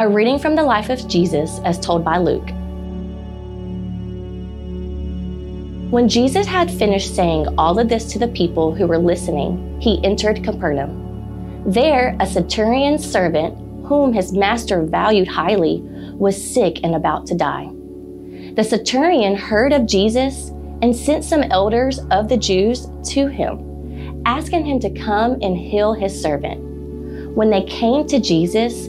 A reading from the life of Jesus as told by Luke. When Jesus had finished saying all of this to the people who were listening, he entered Capernaum. There, a centurion's servant, whom his master valued highly, was sick and about to die. The centurion heard of Jesus and sent some elders of the Jews to him, asking him to come and heal his servant. When they came to Jesus,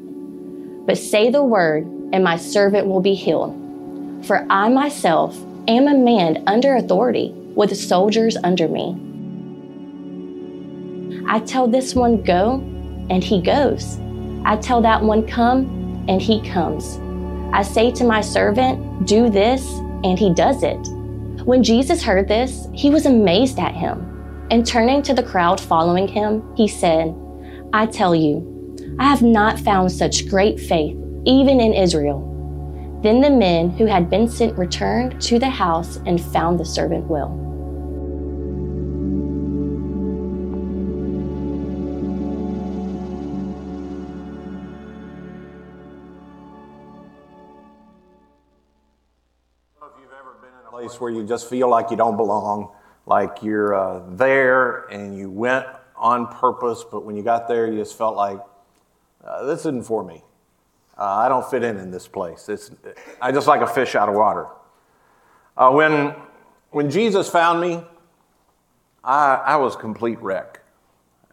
But say the word, and my servant will be healed. For I myself am a man under authority, with soldiers under me. I tell this one, go, and he goes. I tell that one, come, and he comes. I say to my servant, do this, and he does it. When Jesus heard this, he was amazed at him. And turning to the crowd following him, he said, I tell you, I have not found such great faith, even in Israel. Then the men who had been sent returned to the house and found the servant well. Place where you just feel like you don't belong, like you're uh, there and you went on purpose, but when you got there, you just felt like uh, this isn't for me. Uh, I don't fit in in this place. It's, I just like a fish out of water. Uh, when, when Jesus found me, I, I was a complete wreck.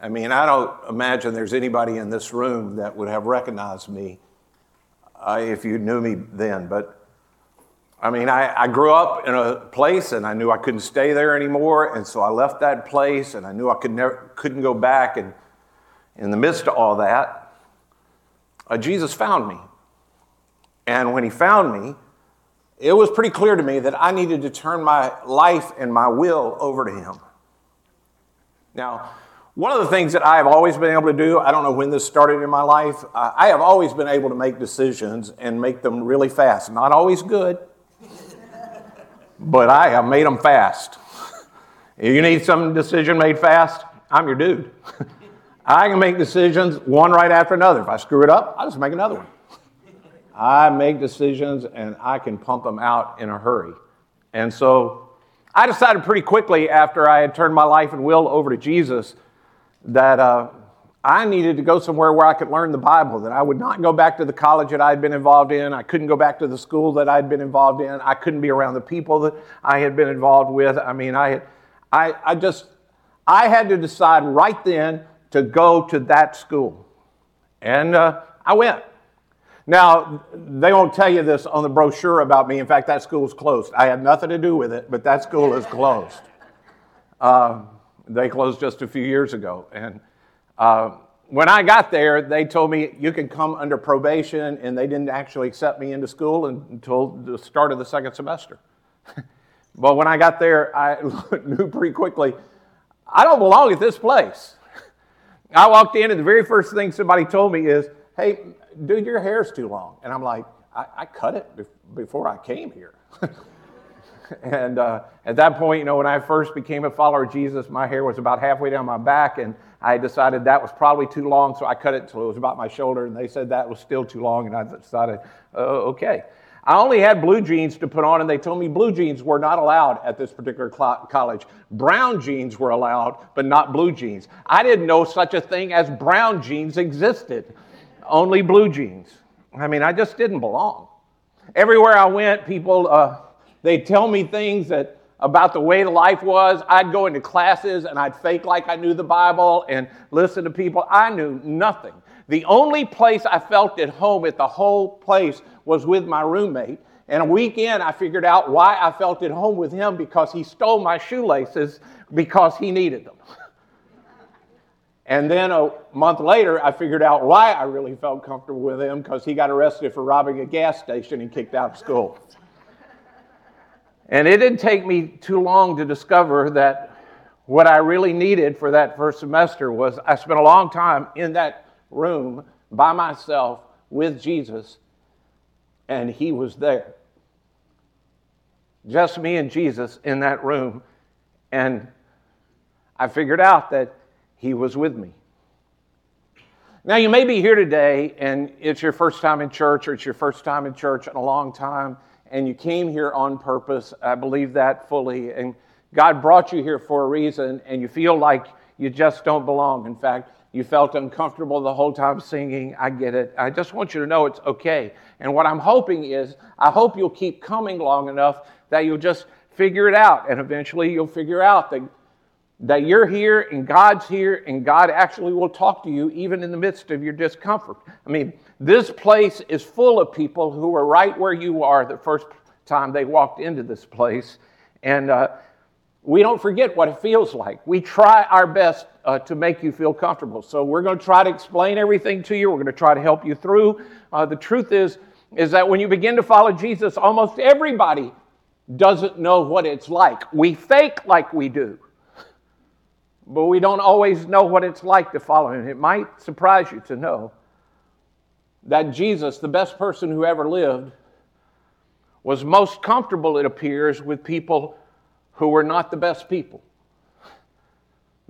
I mean, I don't imagine there's anybody in this room that would have recognized me uh, if you knew me then. But I mean, I, I grew up in a place and I knew I couldn't stay there anymore. And so I left that place and I knew I could never, couldn't go back. And in the midst of all that, uh, Jesus found me. And when he found me, it was pretty clear to me that I needed to turn my life and my will over to him. Now, one of the things that I have always been able to do, I don't know when this started in my life, uh, I have always been able to make decisions and make them really fast. Not always good, but I have made them fast. you need some decision made fast, I'm your dude. I can make decisions one right after another. If I screw it up, I just make another one. I make decisions and I can pump them out in a hurry. And so I decided pretty quickly after I had turned my life and will over to Jesus that uh, I needed to go somewhere where I could learn the Bible, that I would not go back to the college that I had been involved in. I couldn't go back to the school that I had been involved in. I couldn't be around the people that I had been involved with. I mean, I, I, I just, I had to decide right then to go to that school. And uh, I went. Now, they won't tell you this on the brochure about me. In fact, that school is closed. I had nothing to do with it, but that school is closed. Uh, they closed just a few years ago. And uh, when I got there, they told me you could come under probation, and they didn't actually accept me into school until the start of the second semester. but when I got there, I knew pretty quickly I don't belong at this place. I walked in, and the very first thing somebody told me is, Hey, dude, your hair's too long. And I'm like, I, I cut it before I came here. and uh, at that point, you know, when I first became a follower of Jesus, my hair was about halfway down my back, and I decided that was probably too long, so I cut it until it was about my shoulder, and they said that was still too long, and I decided, uh, okay. I only had blue jeans to put on, and they told me blue jeans were not allowed at this particular cl- college. Brown jeans were allowed, but not blue jeans. I didn't know such a thing as brown jeans existed, only blue jeans. I mean, I just didn't belong. Everywhere I went, people, uh, they'd tell me things that about the way life was. I'd go into classes and I'd fake like I knew the Bible and listen to people. I knew nothing. The only place I felt at home at the whole place was with my roommate. And a weekend, I figured out why I felt at home with him because he stole my shoelaces because he needed them. And then a month later, I figured out why I really felt comfortable with him because he got arrested for robbing a gas station and kicked out of school. And it didn't take me too long to discover that what I really needed for that first semester was I spent a long time in that room by myself with Jesus, and he was there. Just me and Jesus in that room. And I figured out that he was with me. Now, you may be here today and it's your first time in church or it's your first time in church in a long time and you came here on purpose. I believe that fully. And God brought you here for a reason and you feel like you just don't belong. In fact, you felt uncomfortable the whole time singing. I get it. I just want you to know it's okay. And what I'm hoping is, I hope you'll keep coming long enough that you'll just figure it out. And eventually you'll figure out that that you're here and God's here and God actually will talk to you even in the midst of your discomfort. I mean, this place is full of people who are right where you are the first time they walked into this place. And uh, we don't forget what it feels like. We try our best uh, to make you feel comfortable. So we're going to try to explain everything to you. We're going to try to help you through. Uh, the truth is, is that when you begin to follow Jesus, almost everybody doesn't know what it's like. We fake like we do but we don't always know what it's like to follow him. It might surprise you to know that Jesus, the best person who ever lived, was most comfortable, it appears, with people who were not the best people.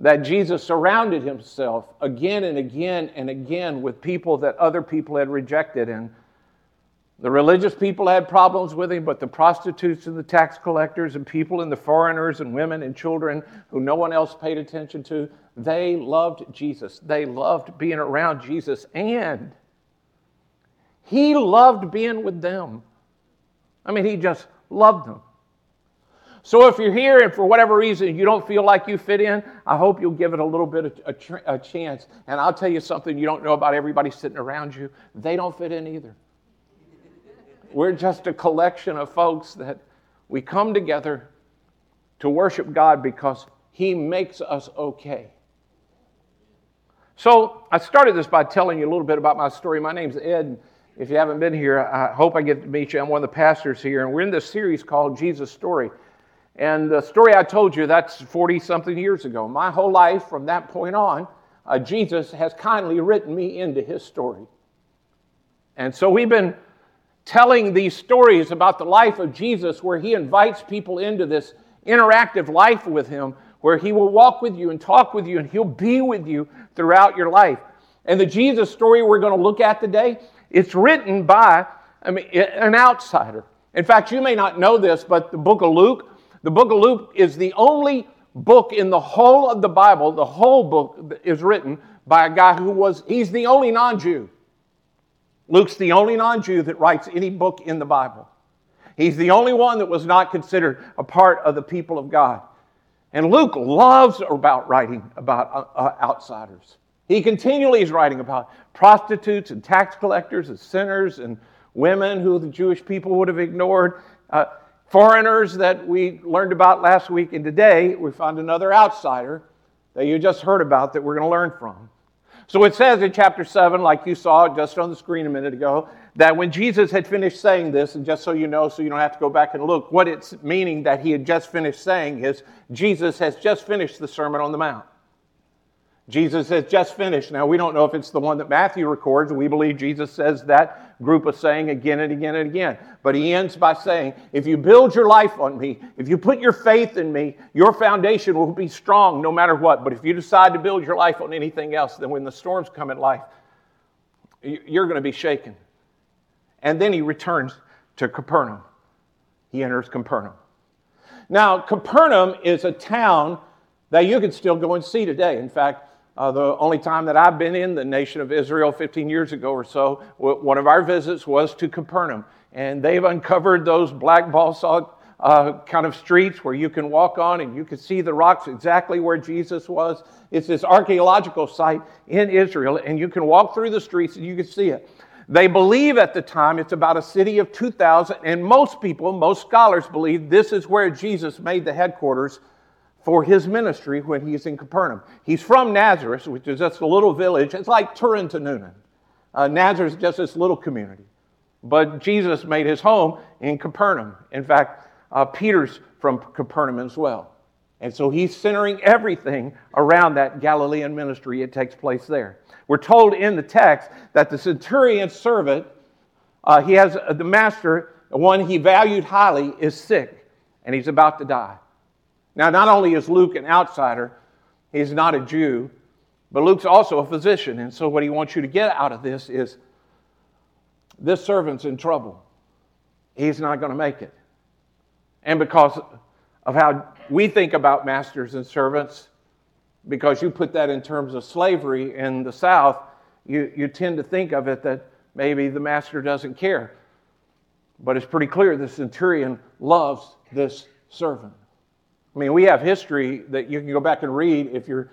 That Jesus surrounded himself again and again and again with people that other people had rejected. And the religious people had problems with him, but the prostitutes and the tax collectors and people and the foreigners and women and children who no one else paid attention to, they loved Jesus. They loved being around Jesus, and he loved being with them. I mean, he just loved them. So if you're here and for whatever reason you don't feel like you fit in, I hope you'll give it a little bit of a, tr- a chance. And I'll tell you something you don't know about everybody sitting around you. They don't fit in either. We're just a collection of folks that we come together to worship God because He makes us okay. So I started this by telling you a little bit about my story. My name's Ed. If you haven't been here, I hope I get to meet you. I'm one of the pastors here, and we're in this series called Jesus Story. And the story I told you, that's 40 something years ago. My whole life from that point on, uh, Jesus has kindly written me into his story. And so we've been telling these stories about the life of Jesus, where he invites people into this interactive life with him, where he will walk with you and talk with you, and he'll be with you throughout your life. And the Jesus story we're going to look at today, it's written by I mean, an outsider. In fact, you may not know this, but the book of Luke, the book of Luke is the only book in the whole of the Bible, the whole book is written by a guy who was, he's the only non Jew. Luke's the only non Jew that writes any book in the Bible. He's the only one that was not considered a part of the people of God. And Luke loves about writing about uh, uh, outsiders. He continually is writing about prostitutes and tax collectors and sinners and women who the Jewish people would have ignored, uh, foreigners that we learned about last week. And today we find another outsider that you just heard about that we're going to learn from. So it says in chapter 7, like you saw just on the screen a minute ago, that when Jesus had finished saying this, and just so you know, so you don't have to go back and look, what it's meaning that he had just finished saying is Jesus has just finished the Sermon on the Mount. Jesus has just finished. Now, we don't know if it's the one that Matthew records. We believe Jesus says that group of saying again and again and again. But he ends by saying, If you build your life on me, if you put your faith in me, your foundation will be strong no matter what. But if you decide to build your life on anything else, then when the storms come in life, you're going to be shaken. And then he returns to Capernaum. He enters Capernaum. Now, Capernaum is a town that you can still go and see today. In fact, uh, the only time that I've been in the nation of Israel 15 years ago or so, one of our visits was to Capernaum. And they've uncovered those black basalt uh, kind of streets where you can walk on and you can see the rocks exactly where Jesus was. It's this archaeological site in Israel, and you can walk through the streets and you can see it. They believe at the time it's about a city of 2,000, and most people, most scholars believe this is where Jesus made the headquarters for his ministry when he's in Capernaum. He's from Nazareth, which is just a little village. It's like Turin to Noonan. Uh, Nazareth is just this little community. But Jesus made his home in Capernaum. In fact, uh, Peter's from Capernaum as well. And so he's centering everything around that Galilean ministry. It takes place there. We're told in the text that the centurion's servant, uh, he has uh, the master, the one he valued highly, is sick and he's about to die. Now, not only is Luke an outsider, he's not a Jew, but Luke's also a physician. And so, what he wants you to get out of this is this servant's in trouble. He's not going to make it. And because of how we think about masters and servants, because you put that in terms of slavery in the South, you, you tend to think of it that maybe the master doesn't care. But it's pretty clear the centurion loves this servant. I mean, we have history that you can go back and read if you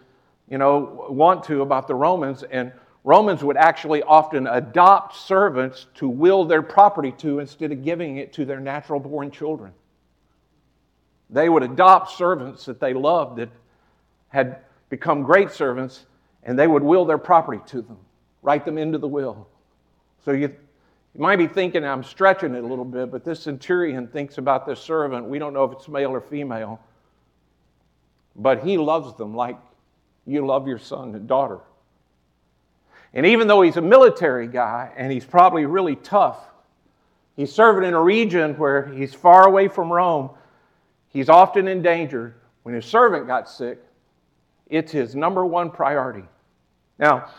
you know, want to about the Romans, and Romans would actually often adopt servants to will their property to instead of giving it to their natural born children. They would adopt servants that they loved that had become great servants, and they would will their property to them, write them into the will. So you, you might be thinking I'm stretching it a little bit, but this centurion thinks about this servant. We don't know if it's male or female, but he loves them like you love your son and daughter. And even though he's a military guy and he's probably really tough, he's serving in a region where he's far away from Rome. He's often in danger. When his servant got sick, it's his number one priority. Now,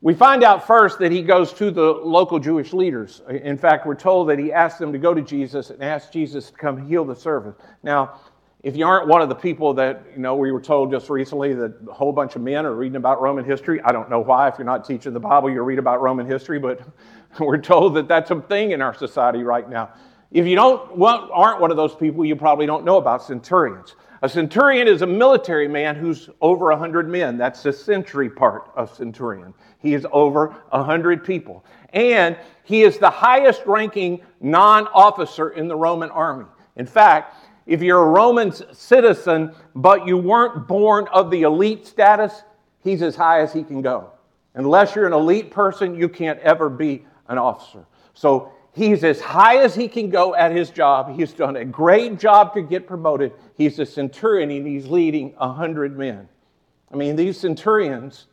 we find out first that he goes to the local Jewish leaders. In fact, we're told that he asked them to go to Jesus and ask Jesus to come heal the servant. Now, if you aren't one of the people that, you know, we were told just recently that a whole bunch of men are reading about Roman history, I don't know why. If you're not teaching the Bible, you read about Roman history, but we're told that that's a thing in our society right now. If you don't, well, aren't one of those people, you probably don't know about centurions. A centurion is a military man who's over 100 men. That's the century part of centurion. He is over 100 people. And he is the highest ranking non officer in the Roman army. In fact, if you're a Roman citizen, but you weren't born of the elite status, he's as high as he can go. Unless you're an elite person, you can't ever be an officer. So he's as high as he can go at his job. He's done a great job to get promoted. He's a centurion and he's leading a hundred men. I mean, these centurions,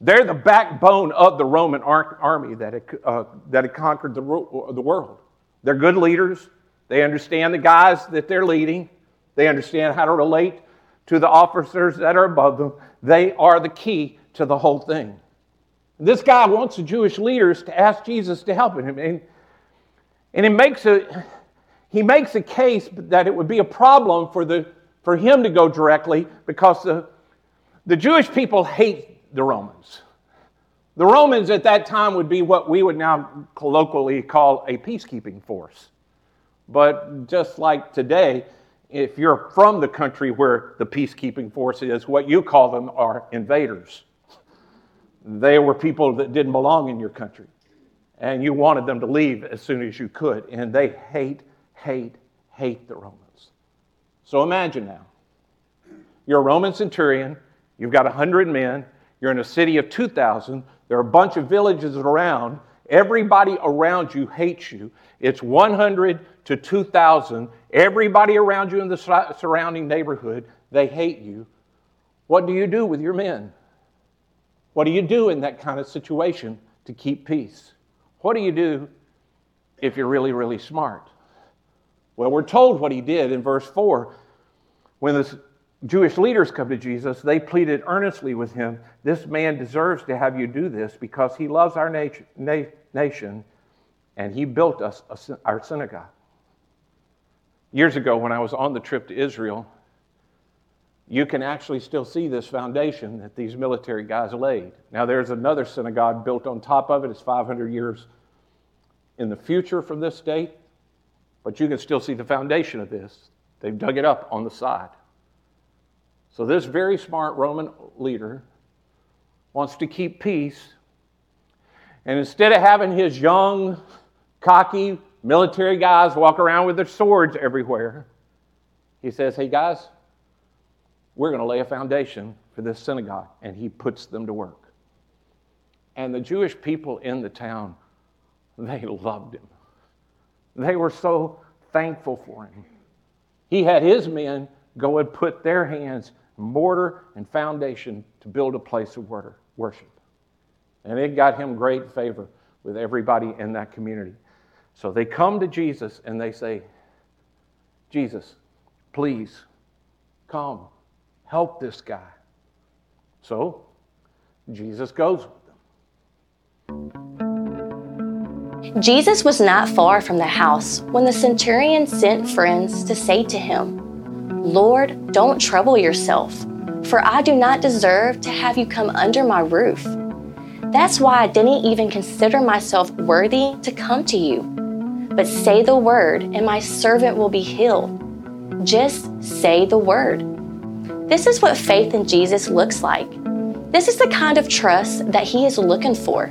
they're the backbone of the Roman army that had, uh, that had conquered the, the world. They're good leaders. They understand the guys that they're leading. They understand how to relate to the officers that are above them. They are the key to the whole thing. This guy wants the Jewish leaders to ask Jesus to help him. And and it makes a, he makes a case that it would be a problem for, the, for him to go directly because the, the Jewish people hate the Romans. The Romans at that time would be what we would now colloquially call a peacekeeping force. But just like today, if you're from the country where the peacekeeping force is, what you call them are invaders. They were people that didn't belong in your country and you wanted them to leave as soon as you could. And they hate, hate, hate the Romans. So imagine now you're a Roman centurion, you've got 100 men, you're in a city of 2,000, there are a bunch of villages around. Everybody around you hates you. It's 100 to 2,000. Everybody around you in the surrounding neighborhood, they hate you. What do you do with your men? What do you do in that kind of situation to keep peace? What do you do if you're really, really smart? Well, we're told what he did in verse 4. When the Jewish leaders come to Jesus, they pleaded earnestly with him, This man deserves to have you do this because he loves our nation and he built us our synagogue. Years ago, when I was on the trip to Israel, you can actually still see this foundation that these military guys laid. Now, there's another synagogue built on top of it. It's 500 years in the future from this date, but you can still see the foundation of this. They've dug it up on the side. So, this very smart Roman leader wants to keep peace. And instead of having his young, cocky military guys walk around with their swords everywhere, he says, Hey, guys, We're going to lay a foundation for this synagogue. And he puts them to work. And the Jewish people in the town, they loved him. They were so thankful for him. He had his men go and put their hands mortar and foundation to build a place of worship. And it got him great favor with everybody in that community. So they come to Jesus and they say, Jesus, please come, help this guy. So Jesus goes with them. Jesus was not far from the house when the centurion sent friends to say to him, Lord, don't trouble yourself, for I do not deserve to have you come under my roof. That's why I didn't even consider myself worthy to come to you. But say the word, and my servant will be healed. Just say the word. This is what faith in Jesus looks like. This is the kind of trust that he is looking for.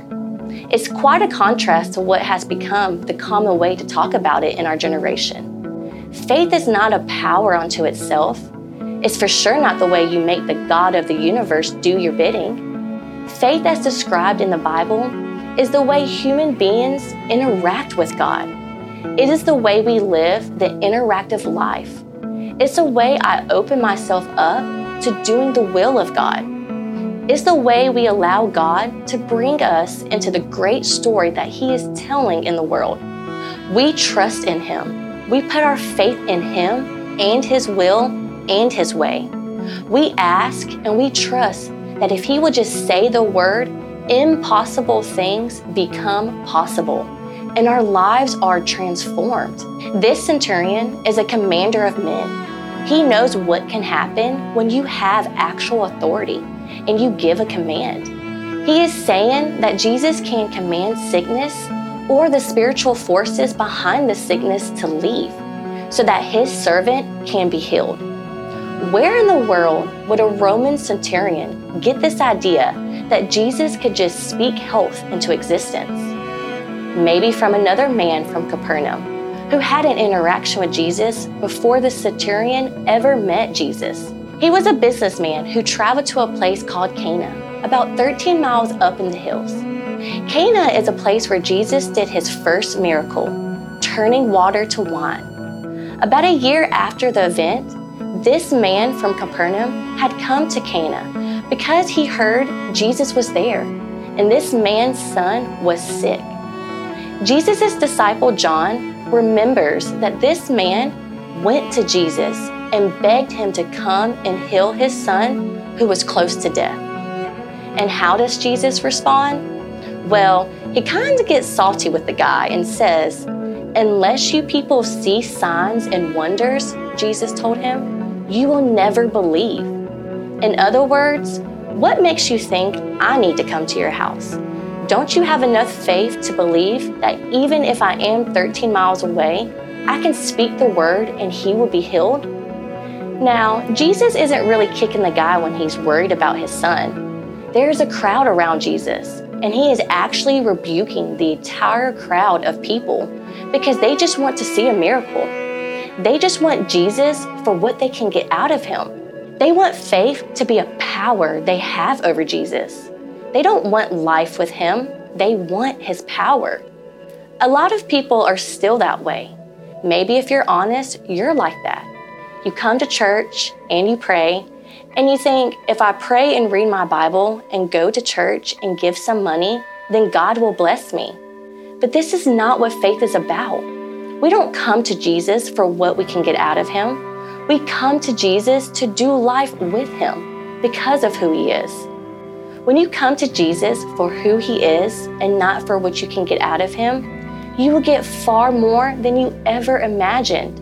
It's quite a contrast to what has become the common way to talk about it in our generation. Faith is not a power unto itself. It's for sure not the way you make the God of the universe do your bidding. Faith, as described in the Bible, is the way human beings interact with God. It is the way we live the interactive life. It's the way I open myself up to doing the will of God. It's the way we allow God to bring us into the great story that He is telling in the world. We trust in Him we put our faith in Him and His will and His way. We ask and we trust that if He will just say the word, impossible things become possible and our lives are transformed. This centurion is a commander of men. He knows what can happen when you have actual authority and you give a command. He is saying that Jesus can command sickness or the spiritual forces behind the sickness to leave so that his servant can be healed. Where in the world would a Roman centurion get this idea that Jesus could just speak health into existence? Maybe from another man from Capernaum who had an interaction with Jesus before the centurion ever met Jesus. He was a businessman who traveled to a place called Cana, about 13 miles up in the hills. Cana is a place where Jesus did his first miracle, turning water to wine. About a year after the event, this man from Capernaum had come to Cana because he heard Jesus was there, and this man's son was sick. Jesus' disciple John remembers that this man went to Jesus and begged him to come and heal his son who was close to death. And how does Jesus respond? Well, he kind of gets salty with the guy and says, Unless you people see signs and wonders, Jesus told him, you will never believe. In other words, what makes you think I need to come to your house? Don't you have enough faith to believe that even if I am 13 miles away, I can speak the word and he will be healed? Now, Jesus isn't really kicking the guy when he's worried about his son. There's a crowd around Jesus, and he is actually rebuking the entire crowd of people because they just want to see a miracle. They just want Jesus for what they can get out of him. They want faith to be a power they have over Jesus. They don't want life with him, they want his power. A lot of people are still that way. Maybe if you're honest, you're like that. You come to church and you pray, and you think, if I pray and read my Bible and go to church and give some money, then God will bless me. But this is not what faith is about. We don't come to Jesus for what we can get out of Him. We come to Jesus to do life with Him because of who He is. When you come to Jesus for who He is and not for what you can get out of Him, you will get far more than you ever imagined.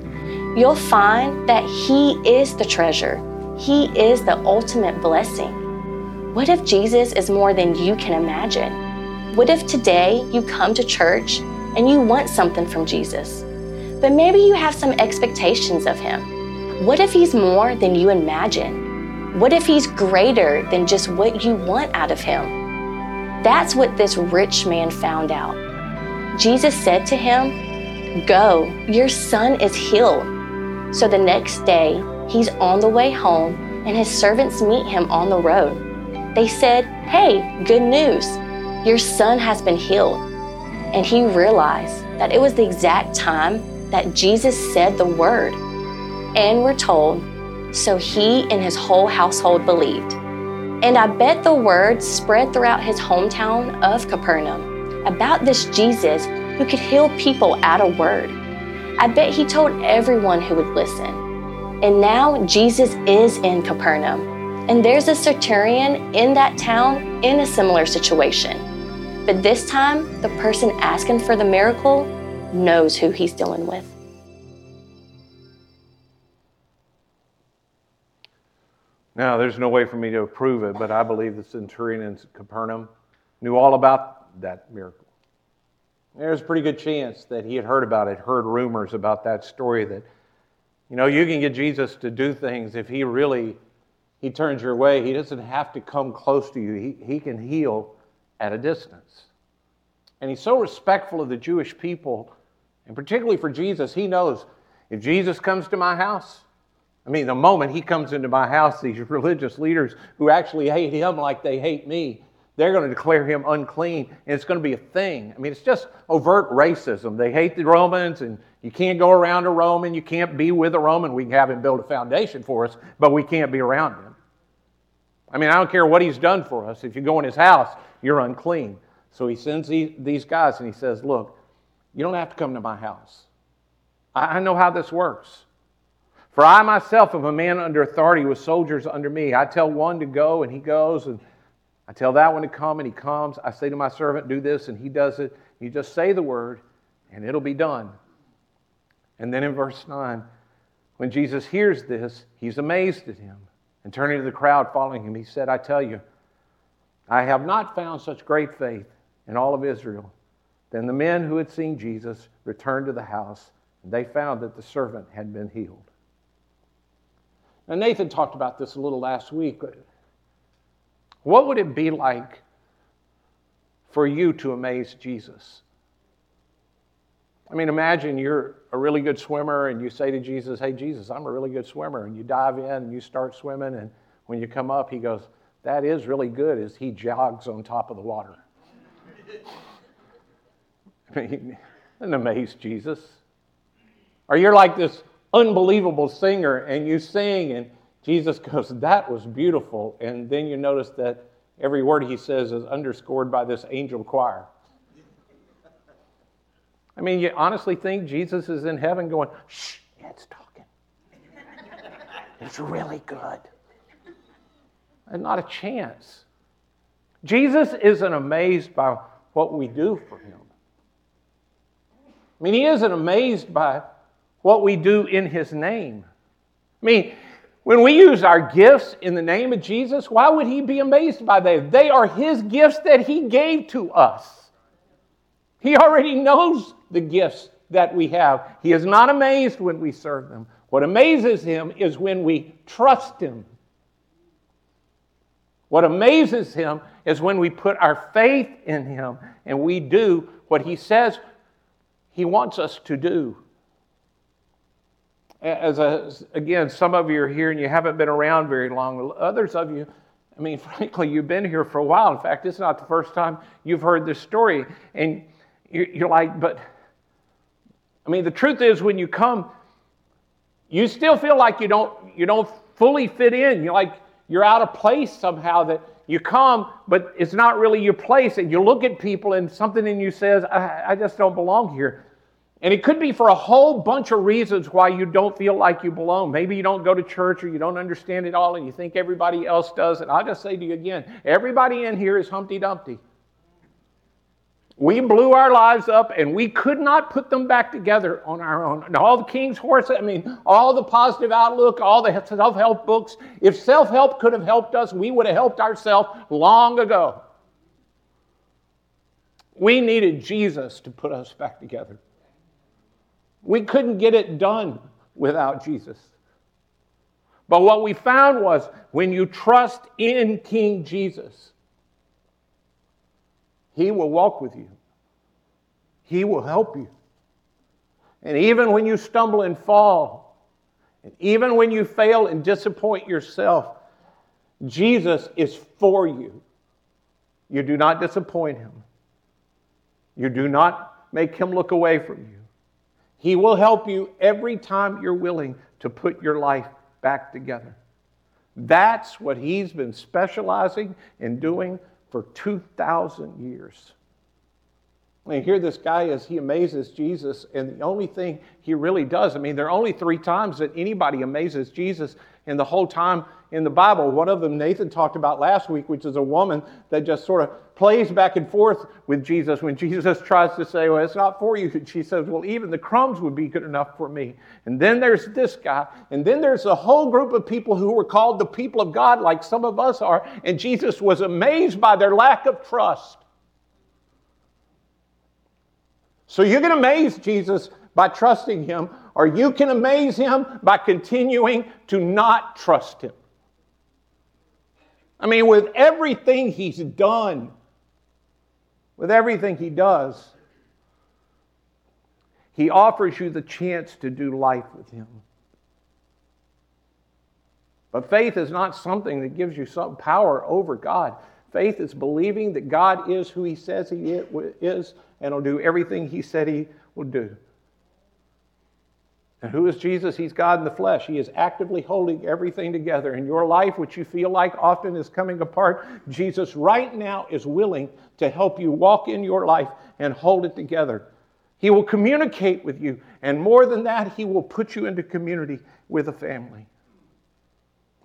You'll find that He is the treasure he is the ultimate blessing. What if Jesus is more than you can imagine? What if today you come to church and you want something from Jesus, but maybe you have some expectations of Him? What if He's more than you imagine? What if He's greater than just what you want out of Him? That's what this rich man found out. Jesus said to him, Go, your son is healed. So the next day, He's on the way home and his servants meet him on the road. They said, Hey, good news! Your son has been healed. And he realized that it was the exact time that Jesus said the word. And we're told, so he and his whole household believed. And I bet the word spread throughout his hometown of Capernaum about this Jesus who could heal people at a word. I bet he told everyone who would listen. And now Jesus is in Capernaum. And there's a centurion in that town in a similar situation. But this time, the person asking for the miracle knows who he's dealing with. Now, there's no way for me to prove it, but I believe the centurion in Capernaum knew all about that miracle. There's a pretty good chance that he had heard about it, heard rumors about that story that, you know, you can get Jesus to do things if he really he turns your way. He doesn't have to come close to you. He, he can heal at a distance. And he's so respectful of the Jewish people, and particularly for Jesus, he knows if Jesus comes to my house, I mean, the moment he comes into my house, these religious leaders who actually hate him like they hate me, they're going to declare him unclean, and it's going to be a thing. I mean, it's just overt racism. They hate the Romans, and you can't go around a Roman. You can't be with a Roman. We can have him build a foundation for us, but we can't be around him. I mean, I don't care what he's done for us. If you go in his house, you're unclean. So he sends these guys and he says, Look, you don't have to come to my house. I know how this works. For I myself am a man under authority with soldiers under me. I tell one to go, and he goes, and I tell that one to come, and he comes. I say to my servant, Do this, and he does it. You just say the word, and it'll be done. And then in verse 9, when Jesus hears this, he's amazed at him. And turning to the crowd following him, he said, I tell you, I have not found such great faith in all of Israel. Then the men who had seen Jesus returned to the house, and they found that the servant had been healed. Now, Nathan talked about this a little last week. What would it be like for you to amaze Jesus? I mean, imagine you're a really good swimmer and you say to Jesus, Hey, Jesus, I'm a really good swimmer. And you dive in and you start swimming. And when you come up, he goes, That is really good as he jogs on top of the water. I mean, and amaze Jesus. Or you're like this unbelievable singer and you sing and Jesus goes, That was beautiful. And then you notice that every word he says is underscored by this angel choir. I mean, you honestly think Jesus is in heaven going, Shh, it's talking. It's really good. And not a chance. Jesus isn't amazed by what we do for him. I mean, he isn't amazed by what we do in his name. I mean, when we use our gifts in the name of Jesus, why would he be amazed by them? They are his gifts that he gave to us. He already knows the gifts that we have. He is not amazed when we serve them. What amazes him is when we trust him. What amazes him is when we put our faith in him and we do what he says he wants us to do as a, again, some of you are here and you haven't been around very long. Others of you, I mean, frankly, you've been here for a while. In fact, it's not the first time you've heard this story. And you're like, but, I mean, the truth is, when you come, you still feel like you don't, you don't fully fit in. You're like, you're out of place somehow that you come, but it's not really your place. And you look at people and something in you says, I, I just don't belong here. And it could be for a whole bunch of reasons why you don't feel like you belong. Maybe you don't go to church or you don't understand it all and you think everybody else does. And I'll just say to you again everybody in here is Humpty Dumpty. We blew our lives up and we could not put them back together on our own. And all the King's horses, I mean, all the positive outlook, all the self help books, if self help could have helped us, we would have helped ourselves long ago. We needed Jesus to put us back together. We couldn't get it done without Jesus. But what we found was when you trust in King Jesus, He will walk with you, He will help you. And even when you stumble and fall, And even when you fail and disappoint yourself, Jesus is for you. You do not disappoint him. You do not make him look away from you. He will help you every time you're willing to put your life back together. That's what he's been specializing in doing for 2,000 years. And here this guy is, he amazes Jesus, and the only thing he really does, I mean, there are only three times that anybody amazes Jesus in the whole time in the Bible. One of them Nathan talked about last week, which is a woman that just sort of plays back and forth with Jesus when Jesus tries to say, Well, it's not for you. And she says, Well, even the crumbs would be good enough for me. And then there's this guy. And then there's a whole group of people who were called the people of God, like some of us are. And Jesus was amazed by their lack of trust. So you can amaze Jesus by trusting him, or you can amaze him by continuing to not trust him. I mean, with everything he's done, with everything he does, he offers you the chance to do life with him. But faith is not something that gives you some power over God. Faith is believing that God is who he says he is and will do everything he said he will do. And who is Jesus? He's God in the flesh. He is actively holding everything together. In your life, which you feel like often is coming apart, Jesus right now is willing to help you walk in your life and hold it together. He will communicate with you. And more than that, He will put you into community with a family.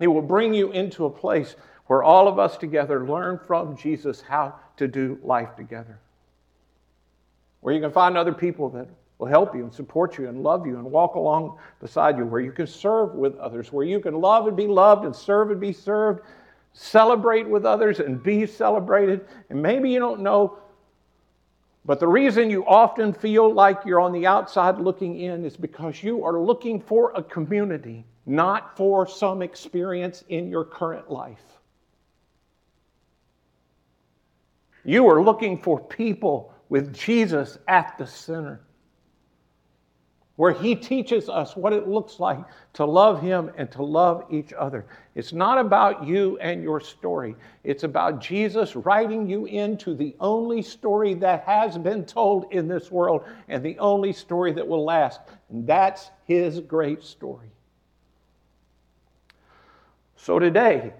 He will bring you into a place where all of us together learn from Jesus how to do life together where you can find other people that will help you and support you and love you and walk along beside you, where you can serve with others, where you can love and be loved and serve and be served, celebrate with others and be celebrated. And maybe you don't know, but the reason you often feel like you're on the outside looking in is because you are looking for a community, not for some experience in your current life. You are looking for people with Jesus at the center, where he teaches us what it looks like to love him and to love each other. It's not about you and your story, it's about Jesus writing you into the only story that has been told in this world and the only story that will last. And that's his great story. So today,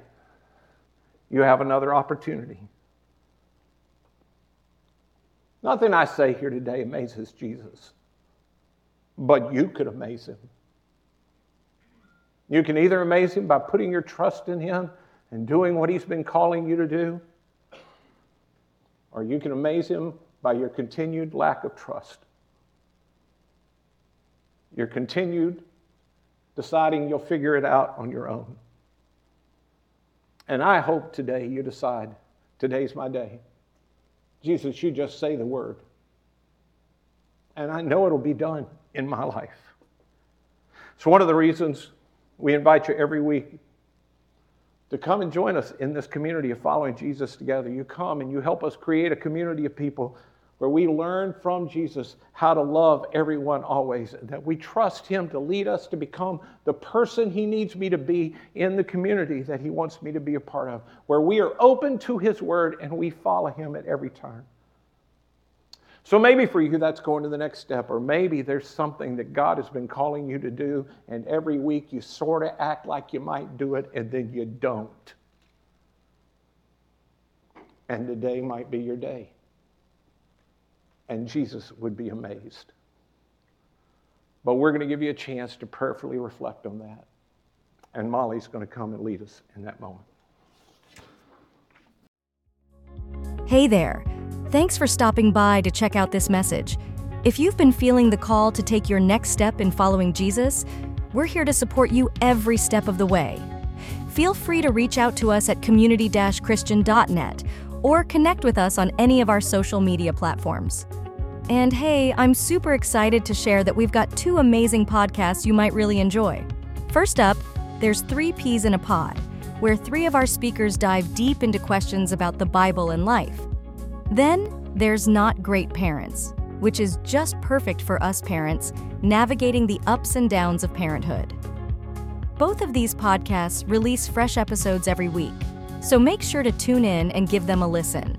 you have another opportunity. Nothing I say here today amazes Jesus, but you could amaze him. You can either amaze him by putting your trust in him and doing what he's been calling you to do, or you can amaze him by your continued lack of trust. Your continued deciding you'll figure it out on your own. And I hope today you decide today's my day. Jesus, you just say the word. And I know it'll be done in my life. So, one of the reasons we invite you every week to come and join us in this community of following Jesus together. You come and you help us create a community of people where we learn from Jesus how to love everyone always, that we trust Him to lead us to become the person He needs me to be in the community that He wants me to be a part of, where we are open to His word and we follow Him at every time. So maybe for you, that's going to the next step, or maybe there's something that God has been calling you to do, and every week you sort of act like you might do it, and then you don't. And today might be your day and Jesus would be amazed. But we're going to give you a chance to prayerfully reflect on that. And Molly's going to come and lead us in that moment. Hey there. Thanks for stopping by to check out this message. If you've been feeling the call to take your next step in following Jesus, we're here to support you every step of the way. Feel free to reach out to us at community christian.net or connect with us on any of our social media platforms. And hey, I'm super excited to share that we've got two amazing podcasts you might really enjoy. First up, there's Three Peas in a Pod, where three of our speakers dive deep into questions about the Bible and life. Then there's Not Great Parents, which is just perfect for us parents navigating the ups and downs of parenthood. Both of these podcasts release fresh episodes every week, so make sure to tune in and give them a listen.